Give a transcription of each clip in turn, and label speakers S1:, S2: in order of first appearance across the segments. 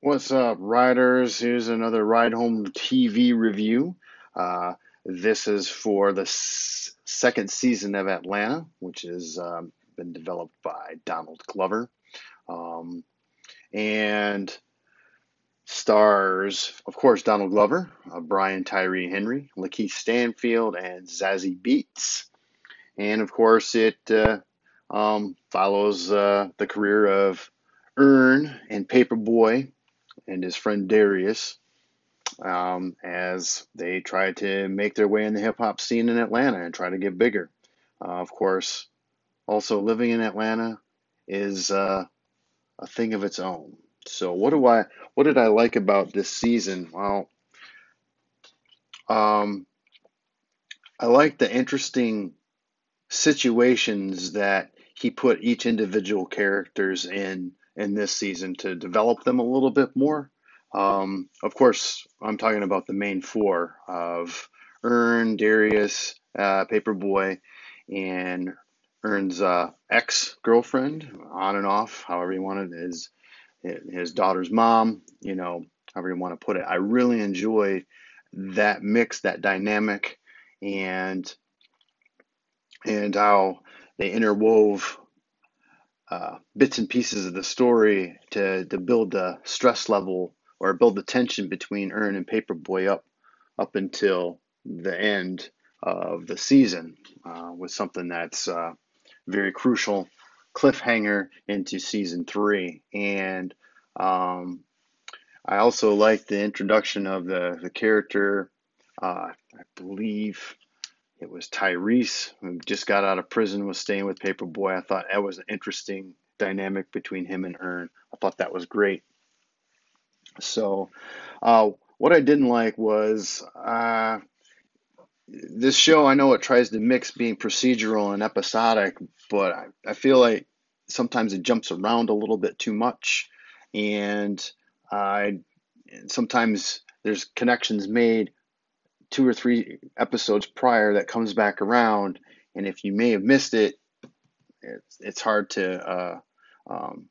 S1: What's up, riders? Here's another Ride Home TV review. Uh, this is for the s- second season of Atlanta, which has um, been developed by Donald Glover. Um, and stars, of course, Donald Glover, uh, Brian Tyree Henry, Lakeith Stanfield, and Zazie Beetz. And of course, it uh, um, follows uh, the career of Earn and Paper Boi and his friend Darius um, as they try to make their way in the hip hop scene in Atlanta and try to get bigger. Uh, of course, also living in Atlanta is uh, a thing of its own. So what do I what did I like about this season? Well, um, I like the interesting situations that he put each individual characters in in this season to develop them a little bit more. Um, of course, I'm talking about the main four of Earn, Darius, uh, Paper Boi, and Earn's uh, ex girlfriend, on and off, however you want it, his, his daughter's mom, you know, however you want to put it. I really enjoy that mix, that dynamic, and and how they interwove uh, bits and pieces of the story to, to build the stress level or build the tension between Earn and Paper Boi up up until the end of the season uh, was something that's uh, very crucial cliffhanger into season three. And um, I also like the introduction of the the character uh, I believe it was Tyrese who just got out of prison was staying with Paper Boi. I thought that was an interesting dynamic between him and Earn. I thought that was great. So, uh, what I didn't like was uh, this show. I know it tries to mix being procedural and episodic, but I, I feel like sometimes it jumps around a little bit too much, and I sometimes there's connections made two or three episodes prior that comes back around, and if you may have missed it, it's it's hard to uh, um,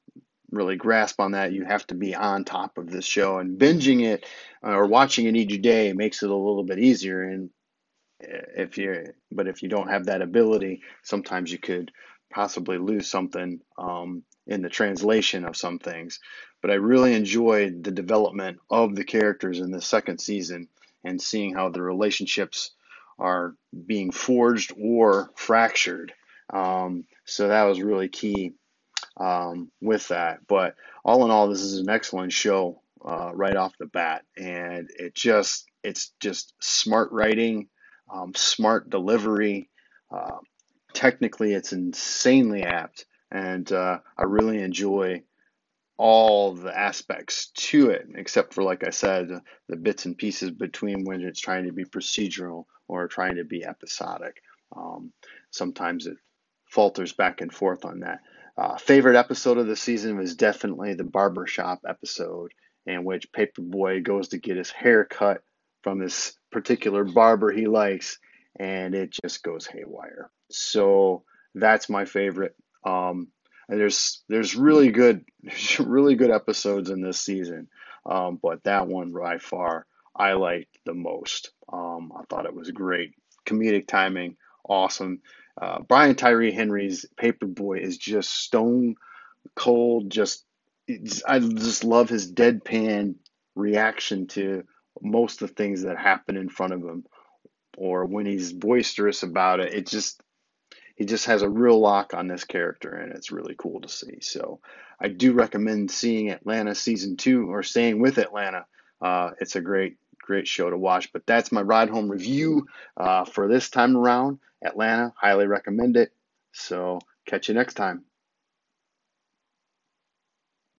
S1: really grasp on that, you have to be on top of this show. And binging it uh, or watching it each day makes it a little bit easier. And uh, if you, but if you don't have that ability, sometimes you could possibly lose something um, in the translation of some things. But I really enjoyed the development of the characters in the second season and seeing how the relationships are being forged or fractured. Um, so that was really key um, with that. But all in all, this is an excellent show uh, right off the bat, and it just it's just smart writing, um, smart delivery. Uh, technically, it's insanely apt, and uh, I really enjoy all the aspects to it, except for like I said, the bits and pieces between when it's trying to be procedural or trying to be episodic. Um, sometimes it falters back and forth on that. Uh, favorite episode of the season was definitely the barbershop episode, in which Paper Boi goes to get his hair cut from this particular barber he likes, and it just goes haywire. So that's my favorite. Um, and there's there's really good really good episodes in this season, um, but that one by far I liked the most. Um, I thought it was great, comedic timing, awesome. Uh, Brian Tyree Henry's Paper Boi is just stone cold. Just I just love his deadpan reaction to most of the things that happen in front of him, or when he's boisterous about it. It just he just has a real lock on this character, and it's really cool to see. So I do recommend seeing Atlanta season two or staying with Atlanta. Uh, it's a great great show to watch. But that's my ride home review uh, for this time around. Atlanta, highly recommend it. So catch you next time.